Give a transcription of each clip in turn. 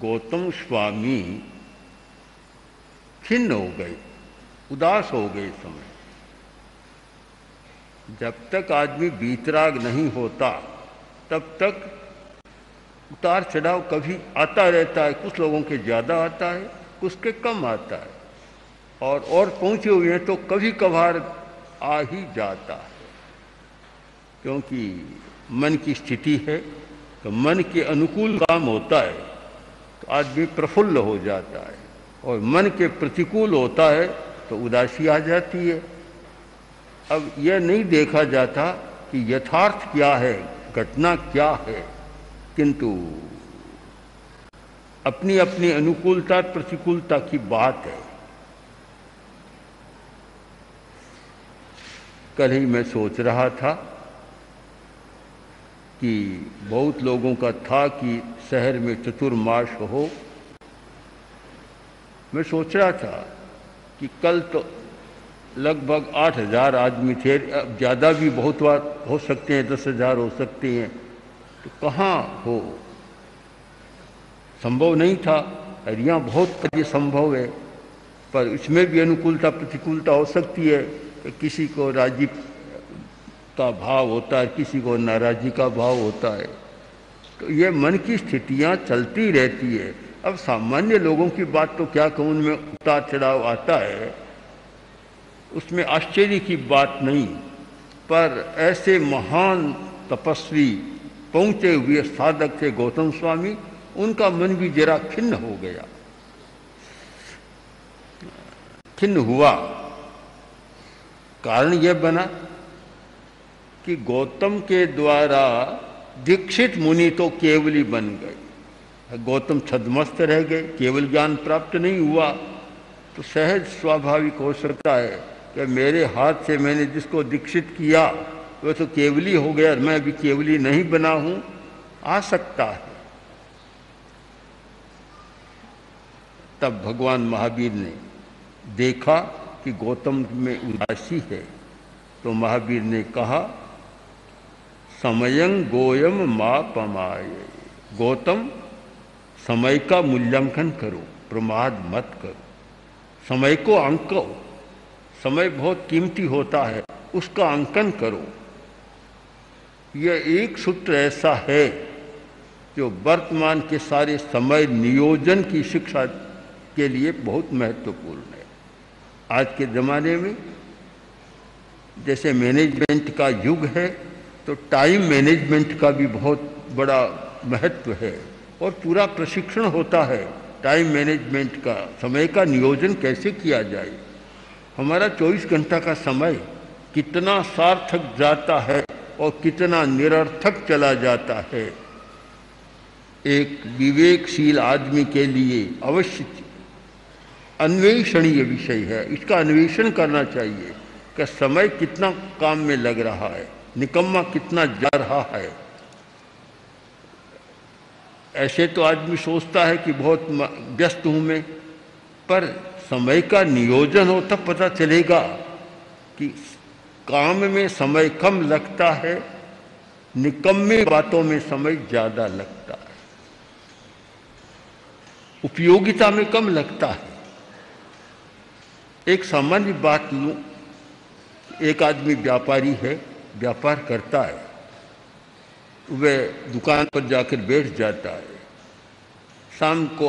गौतम स्वामी खिन्न हो गए, उदास हो गए समय। जब तक आदमी बीतराग नहीं होता तब तक उतार चढ़ाव कभी आता रहता है। कुछ लोगों के ज़्यादा आता है, कुछ के कम आता है। और और पहुँचे हुए हैं तो कभी कभार आ ही जाता है। क्योंकि मन की स्थिति है तो मन के अनुकूल काम होता है तो आदमी प्रफुल्ल हो जाता है। और मन के प्रतिकूल होता है तो उदासी आ जाती है। अब यह नहीं देखा जाता कि यथार्थ क्या है घटना क्या है? किंतु अपनी अपनी अनुकूलता, प्रतिकूलता की बात है। कल ही मैं सोच रहा था कि बहुत लोगों का था कि शहर में चतुर्माश हो। मैं सोच रहा था कि कल तो लगभग आठ हज़ार आदमी थे। अब ज़्यादा भी बहुत बार हो सकते हैं, दस हज़ार हो सकते हैं। तो कहाँ हो? संभव नहीं था। और यहाँ बहुत कार्य संभव है, पर इसमें भी अनुकूलता, प्रतिकूलता हो सकती है कि किसी को राज़ी का भाव होता है, किसी को नाराजी का भाव होता है। तो ये मन की स्थितियाँ चलती रहती है। अब सामान्य लोगों की बात तो क्या कहूँ, उनमें उतार चढ़ाव आता है। उसमें आश्चर्य की बात नहीं, पर ऐसे महान तपस्वी पहुँचे हुए साधक थे गौतम स्वामी, उनका मन भी जरा खिन्न हो गया। खिन्न हुआ। कारण यह बना कि गौतम के द्वारा दीक्षित मुनि तो केवली बन गए। गौतम छदमस्त रह गए, केवल ज्ञान प्राप्त नहीं हुआ तो सहज स्वाभाविक हो सकता है कि मेरे हाथ से मैंने जिसको दीक्षित किया वह तो केवली हो गया मैं अभी केवली नहीं बना हूँ। आ सकता है। तब भगवान महावीर ने देखा कि गौतम में उदासी है तो महावीर ने कहा, समयं गोयम माँ पमाए गौतम, समय का मूल्यांकन करो, प्रमाद मत करो। समय को अंको समय बहुत कीमती होता है, उसका अंकन करो। यह एक सूत्र ऐसा है जो वर्तमान के सारे समय नियोजन की शिक्षा के लिए बहुत महत्वपूर्ण है। आज के ज़माने में जैसे मैनेजमेंट का युग है तो टाइम मैनेजमेंट का भी बहुत बड़ा महत्व है और पूरा प्रशिक्षण होता है। टाइम मैनेजमेंट का, समय का नियोजन कैसे किया जाए? हमारा 24 घंटा का समय कितना सार्थक जाता है और कितना निरर्थक चला जाता है। एक विवेकशील आदमी के लिए अवश्य अन्वेषणीय विषय है। इसका अन्वेषण करना चाहिए कि समय कितना काम में लग रहा है, निकम्मा कितना जा रहा है। ऐसे तो आदमी सोचता है कि बहुत व्यस्त हूँ मैं, पर समय का नियोजन हो तब पता चलेगा कि काम में समय कम लगता है, निकम्मे बातों में समय ज़्यादा लगता है। उपयोगिता में कम लगता है। एक सामान्य बात लू, एक आदमी व्यापारी है, व्यापार करता है, वह दुकान पर जाकर बैठ जाता है, शाम को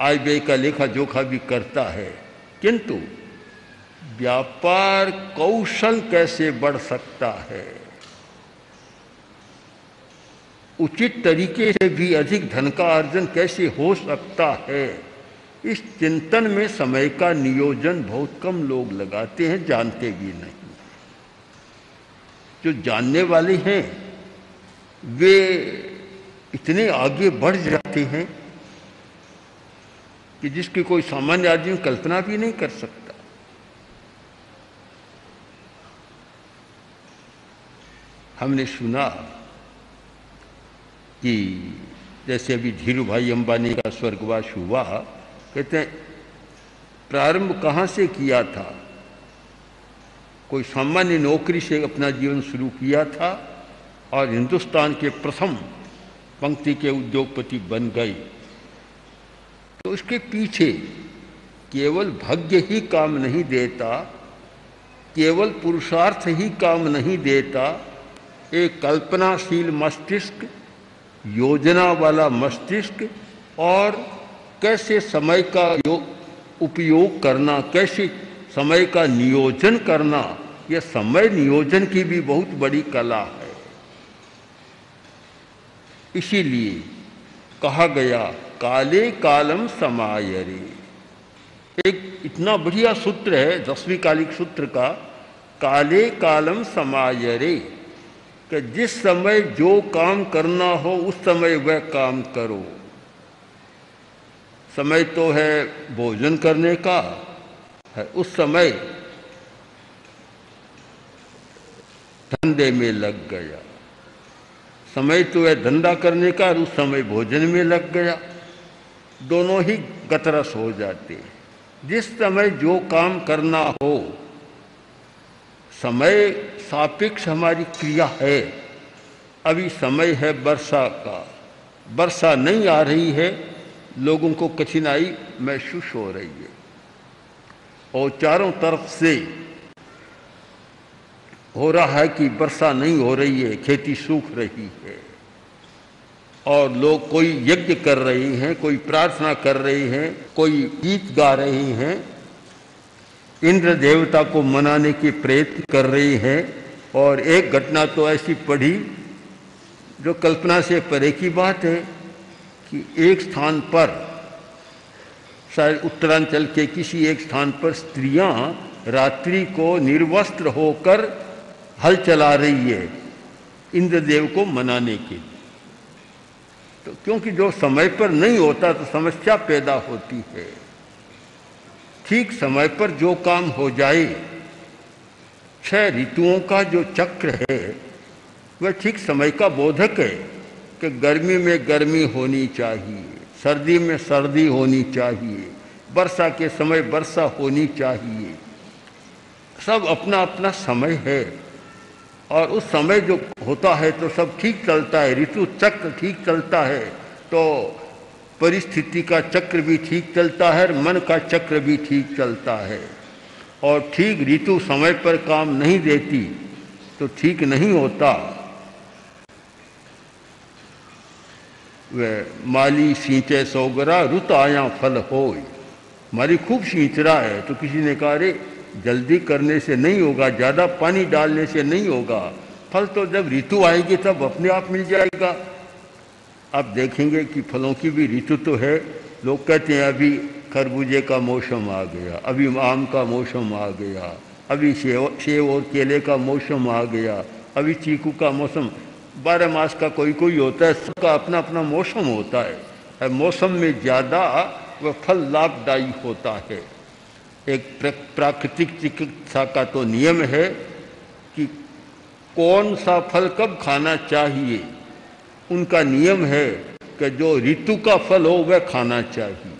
आय व्यय का लेखा जोखा भी करता है। किंतु व्यापार कौशल कैसे बढ़ सकता है? उचित तरीके से भी अधिक धन का अर्जन कैसे हो सकता है? इस चिंतन में समय का नियोजन बहुत कम लोग लगाते हैं, जानते भी नहीं। जो जानने वाले हैं, वे इतने आगे बढ़ जाते हैं कि जिसकी कोई सामान्य आदमी कल्पना भी नहीं कर सकता। हमने सुना कि जैसे अभी धीरू भाई अंबानी का स्वर्गवास हुआ, कहते हैं, प्रारंभ कहाँ से किया था? कोई सामान्य नौकरी से अपना जीवन शुरू किया था और हिंदुस्तान के प्रथम पंक्ति के उद्योगपति बन गए। तो उसके पीछे केवल भाग्य ही काम नहीं देता, केवल पुरुषार्थ ही काम नहीं देता एक कल्पनाशील मस्तिष्क, योजना वाला मस्तिष्क और कैसे समय का उपयोग करना, कैसे समय का नियोजन करना यह समय नियोजन की भी बहुत बड़ी कला है। इसीलिए कहा गया, काले कालम समायरे। एक इतना बढ़िया सूत्र है, दसवीं कालिक सूत्र का, काले कालम समायरे, कि जिस समय जो काम करना हो, उस समय वह काम करो। समय तो है भोजन करने का, है उस समय धंधे में लग गया। समय तो है धंधा करने का और उस समय भोजन में लग गया। दोनों ही गतरस हो जाते जिस समय जो काम करना हो, समय सापेक्ष हमारी क्रिया है। अभी समय है वर्षा का। वर्षा नहीं आ रही है, लोगों को कठिनाई महसूस हो रही है। और चारों तरफ़ से हो रहा है कि वर्षा नहीं हो रही है, खेती सूख रही है। और लोग कोई यज्ञ कर रहे हैं, कोई प्रार्थना कर रहे हैं, कोई गीत गा रहे हैं, इंद्र देवता को मनाने के प्रयत्न कर रहे हैं। और एक घटना तो ऐसी पढ़ी, जो कल्पना से परे की बात है कि एक स्थान पर, शायद उत्तरांचल के किसी एक स्थान पर स्त्रियाँ रात्रि को निर्वस्त्र होकर हल चला रही है इंद्रदेव को मनाने के लिए। तो क्योंकि जो समय पर नहीं होता तो समस्या पैदा होती है। ठीक समय पर जो काम हो जाए, छह ऋतुओं का जो चक्र है, वह ठीक समय का बोधक है कि गर्मी में गर्मी होनी चाहिए, सर्दी में सर्दी होनी चाहिए, वर्षा के समय वर्षा होनी चाहिए। सब अपना अपना समय है। और उस समय जो होता है तो सब ठीक चलता है, ऋतु चक्र ठीक चलता है तो परिस्थिति का चक्र भी ठीक चलता है और मन का चक्र भी ठीक चलता है। और ठीक ऋतु समय पर काम नहीं देती तो ठीक नहीं होता। वह माली सींचे सोगरा, रुत आया फल हो माली खूब सींच रहा है तो किसी ने कहा, अरे जल्दी करने से नहीं होगा, ज़्यादा पानी डालने से नहीं होगा। फल तो जब ऋतु आएगी, तब अपने आप मिल जाएगा। आप देखेंगे कि फलों की भी ऋतु तो है। लोग कहते हैं, अभी खरबूजे का मौसम आ गया, अभी आम का मौसम आ गया, अभी सेव सेव और केले का मौसम आ गया, अभी चीकू का मौसम। बारह मास का कोई कोई होता है, सबका अपना अपना मौसम होता है। मौसम में ज़्यादा वह फल लाभदायी होता है। एक प्राकृतिक चिकित्सा का तो नियम है कि कौन सा फल कब खाना चाहिए। उनका नियम है कि जो ऋतु का फल हो वह खाना चाहिए।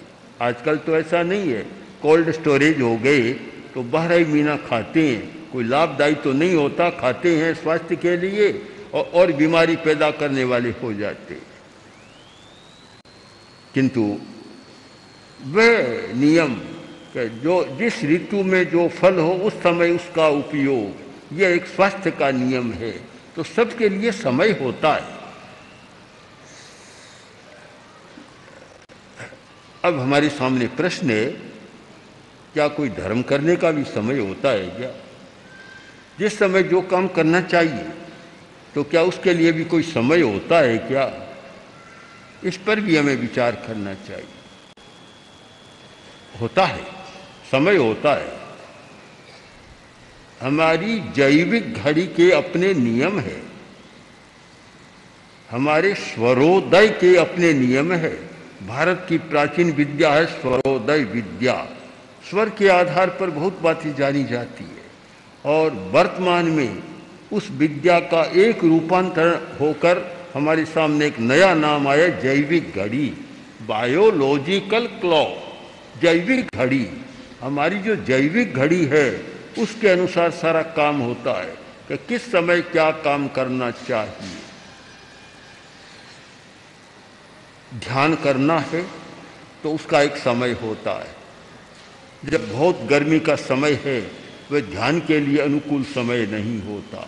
आजकल तो ऐसा नहीं है। कोल्ड स्टोरेज हो गए तो बारह महीना खाते हैं। कोई लाभदायी तो नहीं होता खाते हैं स्वास्थ्य के लिए और, और बीमारी पैदा करने वाले हो जाते हैं। किंतु वह नियम कि जो, जिस ऋतु में जो फल हो, उस समय उसका उपयोग। यह एक स्वास्थ्य का नियम है। तो सबके लिए समय होता है। अब हमारे सामने प्रश्न है, क्या कोई धर्म करने का भी समय होता है क्या? जिस समय जो काम करना चाहिए तो क्या उसके लिए भी कोई समय होता है क्या? इस पर भी हमें विचार करना चाहिए। होता है। समय होता है। हमारी जैविक घड़ी के अपने नियम है। हमारे स्वरोदय के अपने नियम है। भारत की प्राचीन विद्या है स्वरोदय विद्या। स्वर के आधार पर बहुत बातें जानी जाती है। और वर्तमान में उस विद्या का एक रूपांतरण होकर हमारे सामने एक नया नाम आया, जैविक घड़ी। बायोलॉजिकल क्लॉक जैविक घड़ी। हमारी जो जैविक घड़ी है, उसके अनुसार सारा काम होता है कि किस समय क्या काम करना चाहिए। ध्यान करना है तो उसका एक समय होता है। जब बहुत गर्मी का समय है, वह ध्यान के लिए अनुकूल समय नहीं होता।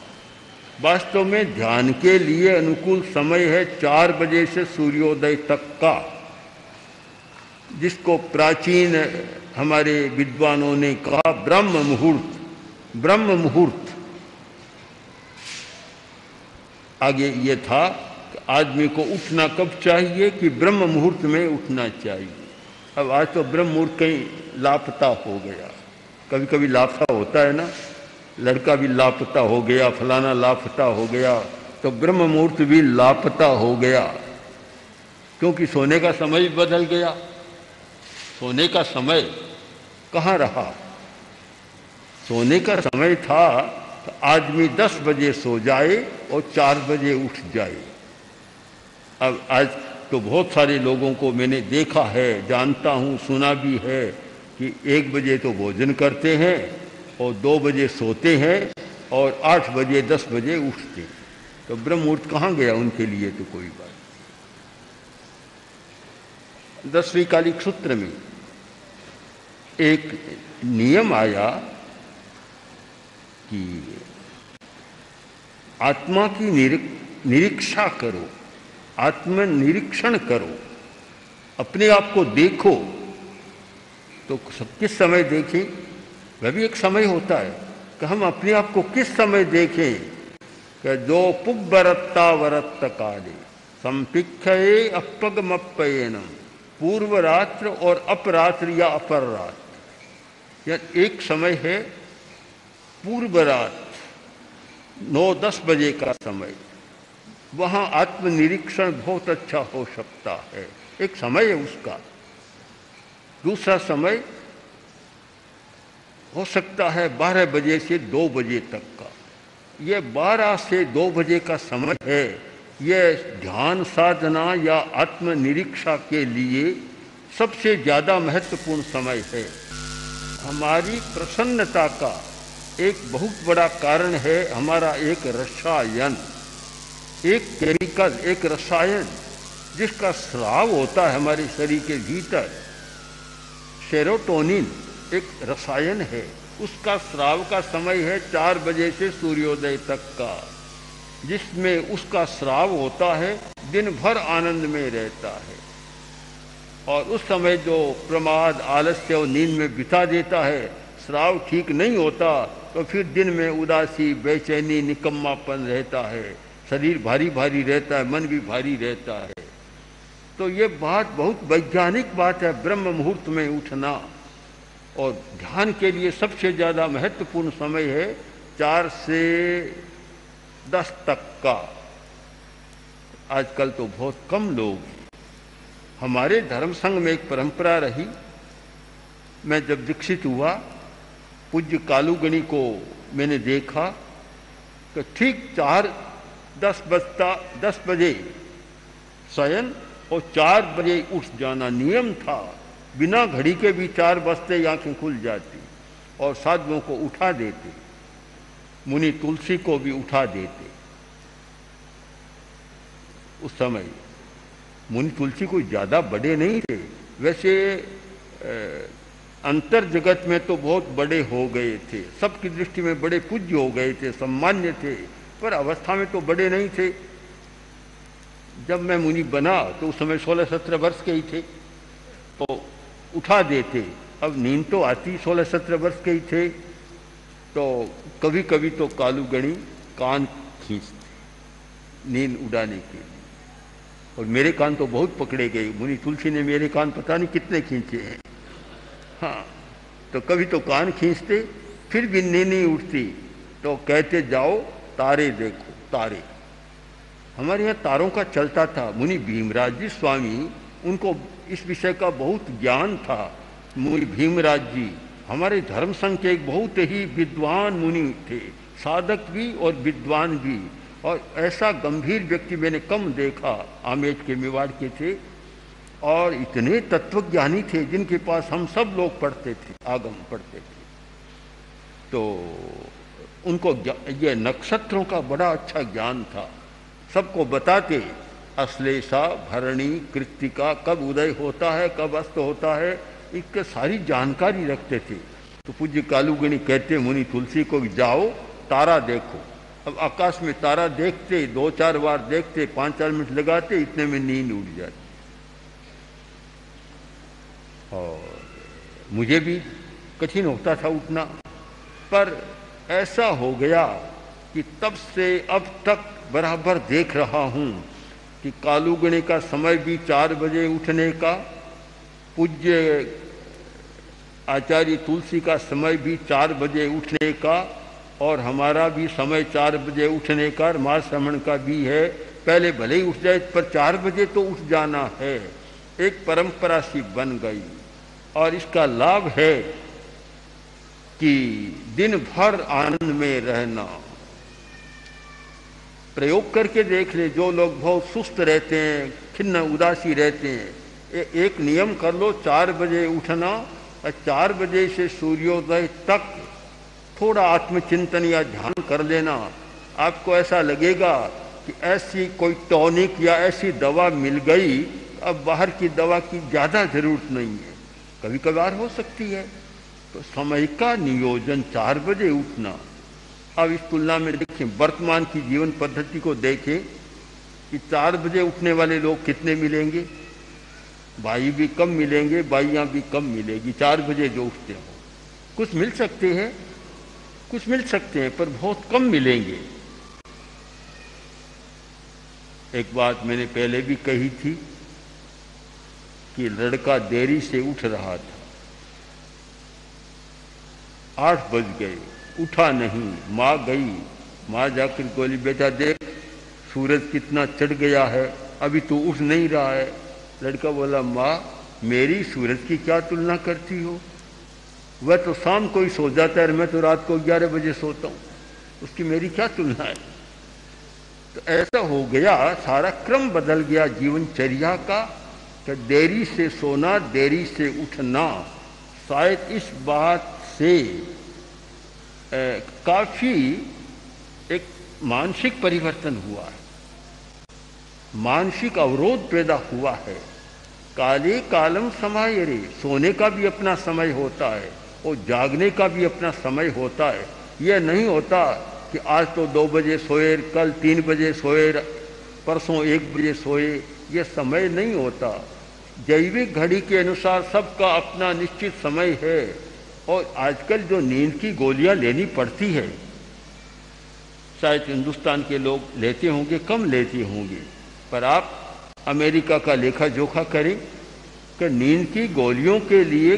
वास्तव में ध्यान के लिए अनुकूल समय है चार बजे से सूर्योदय तक का, जिसको प्राचीन हमारे विद्वानों ने कहा, ब्रह्म मुहूर्त ब्रह्म मुहूर्त। आगे ये था कि आदमी को उठना कब चाहिए कि ब्रह्म मुहूर्त में उठना चाहिए। अब आज तो ब्रह्म मुहूर्त कहीं लापता हो गया। कभी कभी लापता होता है ना? लड़का भी लापता हो गया, फलाना लापता हो गया तो ब्रह्म मुहूर्त भी लापता हो गया। क्योंकि सोने का समय बदल गया। सोने का समय कहाँ रहा? सोने का समय था तो आदमी दस बजे सो जाए और चार बजे उठ जाए। अब आज तो बहुत सारे लोगों को मैंने देखा है, जानता हूँ, सुना भी है कि एक बजे तो भोजन करते हैं और दो बजे सोते हैं और आठ बजे, दस बजे उठते हैं। तो ब्रह्म मुहूर्त कहाँ गया? उनके लिए तो कोई बात दसवीं कालिक सूत्र में एक नियम आया कि आत्मा की निरीक्षा करो, आत्मनिरीक्षण करो, अपने आप को देखो तो सब किस समय देखें? वह भी एक समय होता है कि हम अपने आप को किस समय देखें? कि जो पुब्बरत्ता वरत्त काले संपिक्ष अपगमप्यनम पूर्व रात्र और अपरात्र या अपर रात्र। या एक समय है पूर्व रात, नौ दस बजे का समय। वहाँ आत्मनिरीक्षण बहुत अच्छा हो सकता है। एक समय है उसका। दूसरा समय हो सकता है बारह बजे से दो बजे तक का। ये बारह से दो बजे का समय है। ये ध्यान साधना या आत्मनिरीक्षा के लिए सबसे ज़्यादा महत्वपूर्ण समय है। हमारी प्रसन्नता का एक बहुत बड़ा कारण है हमारा एक रसायन। एक केमिकल एक रसायन, जिसका स्राव होता है हमारे शरीर के भीतर। सेरोटोनिन एक रसायन है, उसका स्राव का समय है चार बजे से सूर्योदय तक का, जिसमें उसका स्राव होता है, दिन भर आनंद में रहता है। और उस समय जो प्रमाद, आलस्य और नींद में बिता देता है श्राव ठीक नहीं होता तो फिर दिन में उदासी, बेचैनी, निकम्मापन रहता है। शरीर भारी भारी रहता है, मन भी भारी रहता है। तो ये बात बहुत वैज्ञानिक बात है, ब्रह्म मुहूर्त में उठना। और ध्यान के लिए सबसे ज़्यादा महत्वपूर्ण समय है चार से दस तक का। आजकल तो बहुत कम लोग हमारे धर्म संघ में एक परंपरा रही। मैं जब दीक्षित हुआ, पूज्य कालूगणी को मैंने देखा तो ठीक चार दस बजता, दस बजे शयन और चार बजे उठ जाना नियम था। बिना घड़ी के भी चार बजते आँखें खुल जाती और साधुओं को उठा देते, मुनि तुलसी को भी उठा देते। उस समय मुनि तुलसी कोई ज़्यादा बड़े नहीं थे। वैसे अंतर जगत में तो बहुत बड़े हो गए थे। सबकी दृष्टि में बड़े पूज्य हो गए थे सम्मान्य थे, पर अवस्था में तो बड़े नहीं थे। जब मैं मुनि बना तो उस समय सोलह सत्रह वर्ष के ही थे। तो उठा देते, अब नींद तो आती सोलह सत्रह वर्ष के ही थे। तो कभी कभी तो कालू गणी कान खींचते, नींद उड़ाने के लिए। और मेरे कान तो बहुत पकड़े गए। मुनि तुलसी ने मेरे कान पता नहीं कितने खींचे हैं। हाँ तो कभी तो कान खींचते, फिर भी नहीं उठती। तो कहते, जाओ, तारे देखो, तारे। हमारे यहाँ तारों का चलता था। मुनि भीमराज जी, स्वामी, उनको इस विषय का बहुत ज्ञान था। मुनि भीमराज जी, हमारे धर्म संघ के एक बहुत ही विद्वान मुनि थे। साधक भी और विद्वान भी। और ऐसा गंभीर व्यक्ति मैंने कम देखा आमेज के मेवाड़ के थे, और इतने तत्वज्ञानी थे जिनके पास हम सब लोग पढ़ते थे, आगम पढ़ते थे। तो उनको ये नक्षत्रों का बड़ा अच्छा ज्ञान था। सबको बताते, अश्लेषा, भरणी कृतिका कब उदय होता है, कब अस्त होता है इसके सारी जानकारी रखते थे। तो पूज्य कालूगणी कहते, मुनि तुलसी को जाओ, तारा देखो। अब आकाश में तारा देखते, दो चार बार देखते, पाँच चार मिनट लगाते, इतने में नींद उठ जाती। और मुझे भी कठिन होता था उठना, पर ऐसा हो गया कि तब से अब तक बराबर देख रहा हूँ कि कालूगणे का समय भी चार बजे उठने का, पूज्य आचार्य तुलसी का समय भी चार बजे उठने का और हमारा भी समय चार बजे उठने का माँ श्रमण का भी है। पहले भले ही उठ जाए पर चार बजे तो उठ जाना है। एक परंपरा सी बन गई। और इसका लाभ है कि दिन भर आनंद में रहना। प्रयोग करके देख ले जो लोग बहुत सुस्त रहते हैं खिन्न उदासी रहते हैं ए, एक नियम कर लो चार बजे उठना और चार बजे से सूर्योदय तक थोड़ा आत्मचिंतन या ध्यान कर लेना। आपको ऐसा लगेगा कि ऐसी कोई टॉनिक या ऐसी दवा मिल गई, अब बाहर की दवा की ज़्यादा ज़रूरत नहीं है। कभी कभार हो सकती है। तो समय का नियोजन चार बजे उठना। अब इस तुलना में देखें वर्तमान की जीवन पद्धति को देखें कि चार बजे उठने वाले लोग कितने मिलेंगे? भाई भी कम मिलेंगे, बाइयाँ भी कम मिलेगी। चार बजे जो उठते हो। कुछ मिल सकते हैं कुछ मिल सकते हैं, पर बहुत कम मिलेंगे। एक बात मैंने पहले भी कही थी कि लड़का देरी से उठ रहा था। आठ बज गए, उठा नहीं, माँ गई। माँ जाकर बोली, बेटा देख, सूरज कितना चढ़ गया है, अभी तो उठ नहीं रहा है। लड़का बोला, माँ, मेरी सूरज की क्या तुलना करती हो? वह तो शाम को ही सो जाता है मैं तो रात को ग्यारह बजे सोता हूँ। उसकी मेरी क्या तुलना है? तो ऐसा हो गया, सारा क्रम बदल गया जीवनचर्या का कि देरी से सोना, देरी से उठना, शायद इस बात से काफ़ी एक मानसिक परिवर्तन हुआ है। मानसिक अवरोध पैदा हुआ है। काले कालम समय रे, सोने का भी अपना समय होता है। और जागने का भी अपना समय होता है। यह नहीं होता कि आज तो दो बजे सोए, कल तीन बजे सोए, परसों एक बजे सोए। यह समय नहीं होता। जैविक घड़ी के अनुसार सबका अपना निश्चित समय है। और आजकल जो नींद की गोलियाँ लेनी पड़ती है, शायद हिंदुस्तान के लोग लेते होंगे, कम लेते होंगे। पर आप अमेरिका का लेखा जोखा करें कि नींद की गोलियों के लिए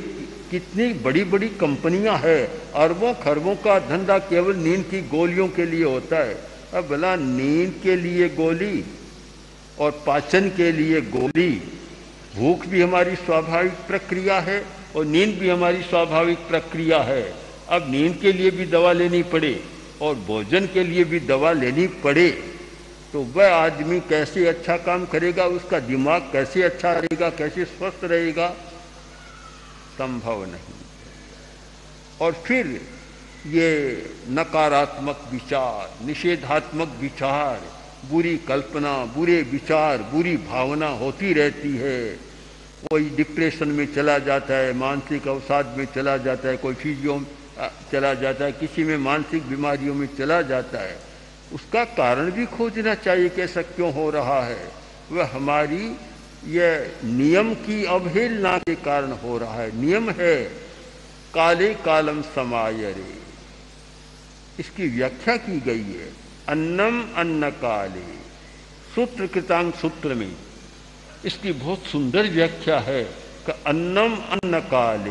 कितनी बड़ी बड़ी कंपनियाँ हैं अरबों खरबों का धंधा केवल नींद की गोलियों के लिए होता है। अब भला नींद के लिए गोली और पाचन के लिए गोली, भूख भी हमारी स्वाभाविक प्रक्रिया है और नींद भी हमारी स्वाभाविक प्रक्रिया है। अब नींद के लिए भी दवा लेनी पड़े और भोजन के लिए भी दवा लेनी पड़े तो वह आदमी कैसे अच्छा काम करेगा, उसका दिमाग कैसे अच्छा रहेगा, कैसे स्वस्थ रहेगा संभव नहीं। और फिर ये नकारात्मक विचार, निषेधात्मक विचार, बुरी कल्पना, बुरे विचार, बुरी भावना होती रहती है। कोई डिप्रेशन में चला जाता है, मानसिक अवसाद में चला जाता है, कोई फिजियो चला जाता है, किसी में मानसिक बीमारियों में चला जाता है, उसका कारण भी खोजना चाहिए कि ऐसा क्यों हो रहा है। वह हमारी यह नियम की अवहेलना के कारण हो रहा है। नियम है, काले कालम समायरे। इसकी व्याख्या की गई है, अन्नम अन्न काले। सूत्र कृतांग सूत्र में इसकी बहुत सुंदर व्याख्या है कि अन्नम अन्न काले।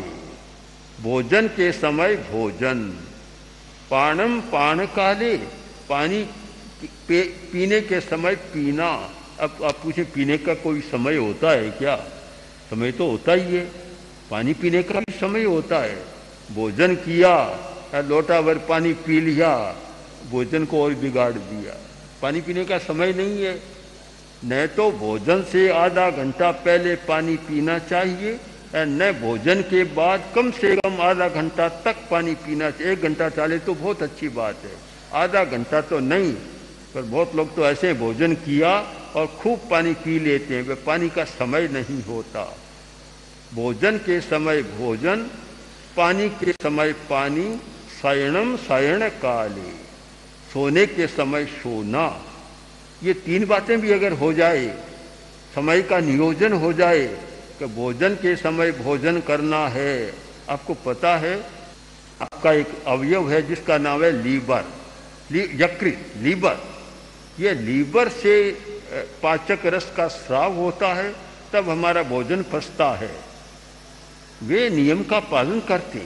भोजन के समय भोजन, पानम पान काले, पानी पीने के समय पीना। अब आप पूछे, पीने का कोई समय होता है क्या? समय तो होता ही है। पानी पीने का भी समय होता है। भोजन किया, या लोटा भर पानी पी लिया, भोजन को और बिगाड़ दिया। पानी पीने का समय नहीं है। न तो भोजन से आधा घंटा पहले पानी पीना चाहिए न भोजन के बाद कम से कम आधा घंटा तक पानी पीना चाहिए। एक घंटा चाले तो बहुत अच्छी बात है। आधा घंटा तो नहीं, पर बहुत लोग तो ऐसे भोजन किया और खूब पानी पी लेते हैं वे पानी का समय नहीं होता। भोजन के समय भोजन पानी के समय पानी शयनम शयन काले। सोने के समय सोना। ये तीन बातें भी अगर हो जाए समय का नियोजन हो जाए कि भोजन के समय भोजन करना है आपको पता है आपका एक अवयव है जिसका नाम है लीवर ली, यकृत लीवर। ये लीवर से पाचक रस का श्राव होता है, तब हमारा भोजन फंसता है। वे नियम का पालन करते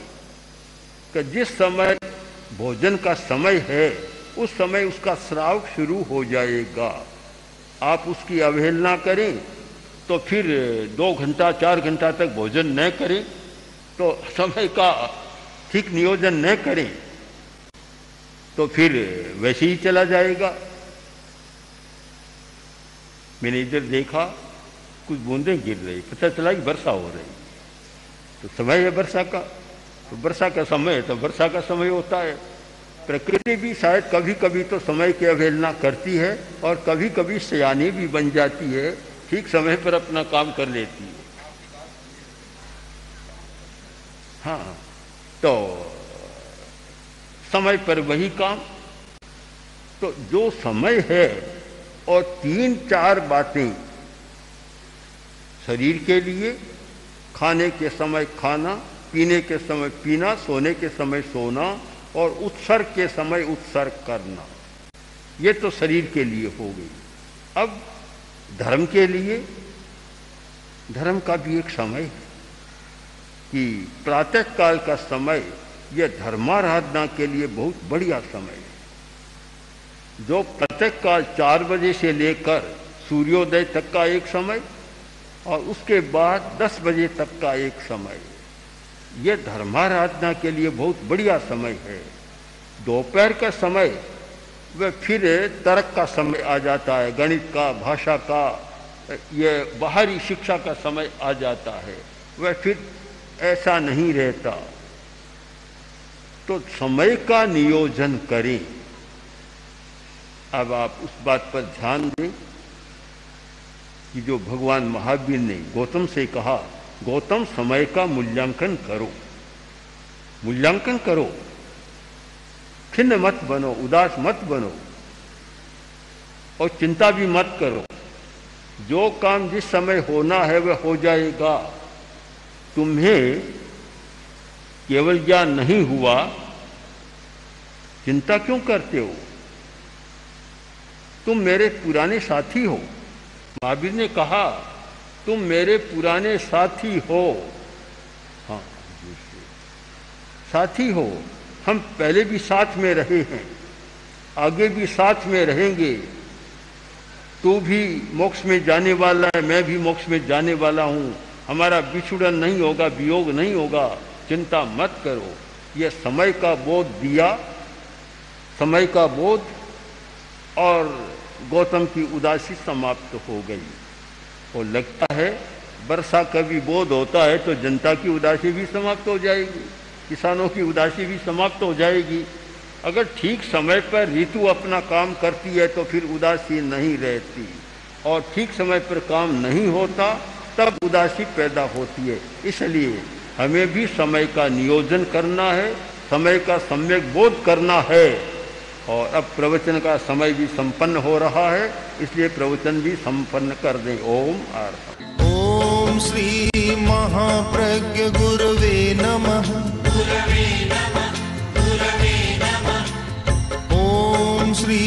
कि जिस समय भोजन का समय है, उस समय उसका श्राव शुरू हो जाएगा। आप उसकी अवहेलना करें तो फिर दो घंटा, चार घंटा तक भोजन न करें तो समय का ठीक नियोजन न करें तो फिर वैसे ही चला जाएगा। मैंने इधर देखा, कुछ बूंदें गिर रही, पता चला कि वर्षा हो रही। तो समय है वर्षा का। तो वर्षा का समय है तो वर्षा का समय होता है। प्रकृति भी शायद कभी कभी तो समय की अवहेलना करती है और कभी कभी सयानी भी बन जाती है, ठीक समय पर अपना काम कर लेती है। हाँ तो समय पर वही काम। तो जो समय है और तीन चार बातें शरीर के लिए, खाने के समय खाना, पीने के समय पीना, सोने के समय सोना और उत्सर्ग के समय उत्सर्ग करना। ये तो शरीर के लिए हो गई। अब धर्म के लिए, धर्म का भी एक समय है कि प्रातः काल का समय, यह धर्माराधना के लिए बहुत बढ़िया समय है। जो प्रातः काल चार बजे से लेकर सूर्योदय तक का एक समय और उसके बाद दस बजे तक का एक समय। ये धर्माराधना के लिए बहुत बढ़िया समय है। दोपहर का समय वह फिर तर्क का समय आ जाता है, गणित का, भाषा का, ये बाहरी शिक्षा का समय आ जाता है। वह फिर ऐसा नहीं रहता। तो समय का नियोजन करें। अब आप उस बात पर ध्यान दें कि जो भगवान महावीर ने गौतम से कहा, गौतम समय का मूल्यांकन करो। मूल्यांकन करो। खिन्न मत बनो, उदास मत बनो। और चिंता भी मत करो। जो काम जिस समय होना है वह हो जाएगा। तुम्हें केवल ज्ञान नहीं हुआ, चिंता क्यों करते हो? तुम मेरे पुराने साथी हो। महावीर ने कहा, तुम मेरे पुराने साथी हो। हाँ साथी हो, हम पहले भी साथ में रहे हैं, आगे भी साथ में रहेंगे। तू भी मोक्ष में जाने वाला है, मैं भी मोक्ष में जाने वाला हूँ। हमारा बिछुड़न नहीं होगा, वियोग नहीं होगा, चिंता मत करो। यह समय का बोध दिया, समय का बोध और गौतम की उदासी समाप्त हो गई। और लगता है वर्षा कभी बोध होता है तो जनता की उदासी भी समाप्त हो जाएगी, किसानों की उदासी भी समाप्त हो जाएगी। अगर ठीक समय पर ऋतु अपना काम करती है तो फिर उदासी नहीं रहती। और ठीक समय पर काम नहीं होता, तब उदासी पैदा होती है। इसलिए हमें भी समय का नियोजन करना है, समय का सम्यक बोध करना है। और अब प्रवचन का समय भी संपन्न हो रहा है, इसलिए प्रवचन भी संपन्न कर दें। ओम आर ओम श्री महाप्रज्ञ गुरुवे नमः। ओम श्री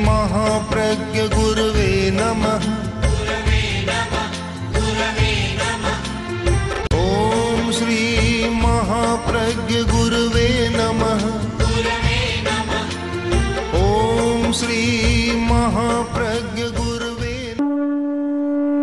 महाप्रज्ञ गुरुवे नमः। ओम श्री महाप्रज्ञ गुरुवे नमः। sweet.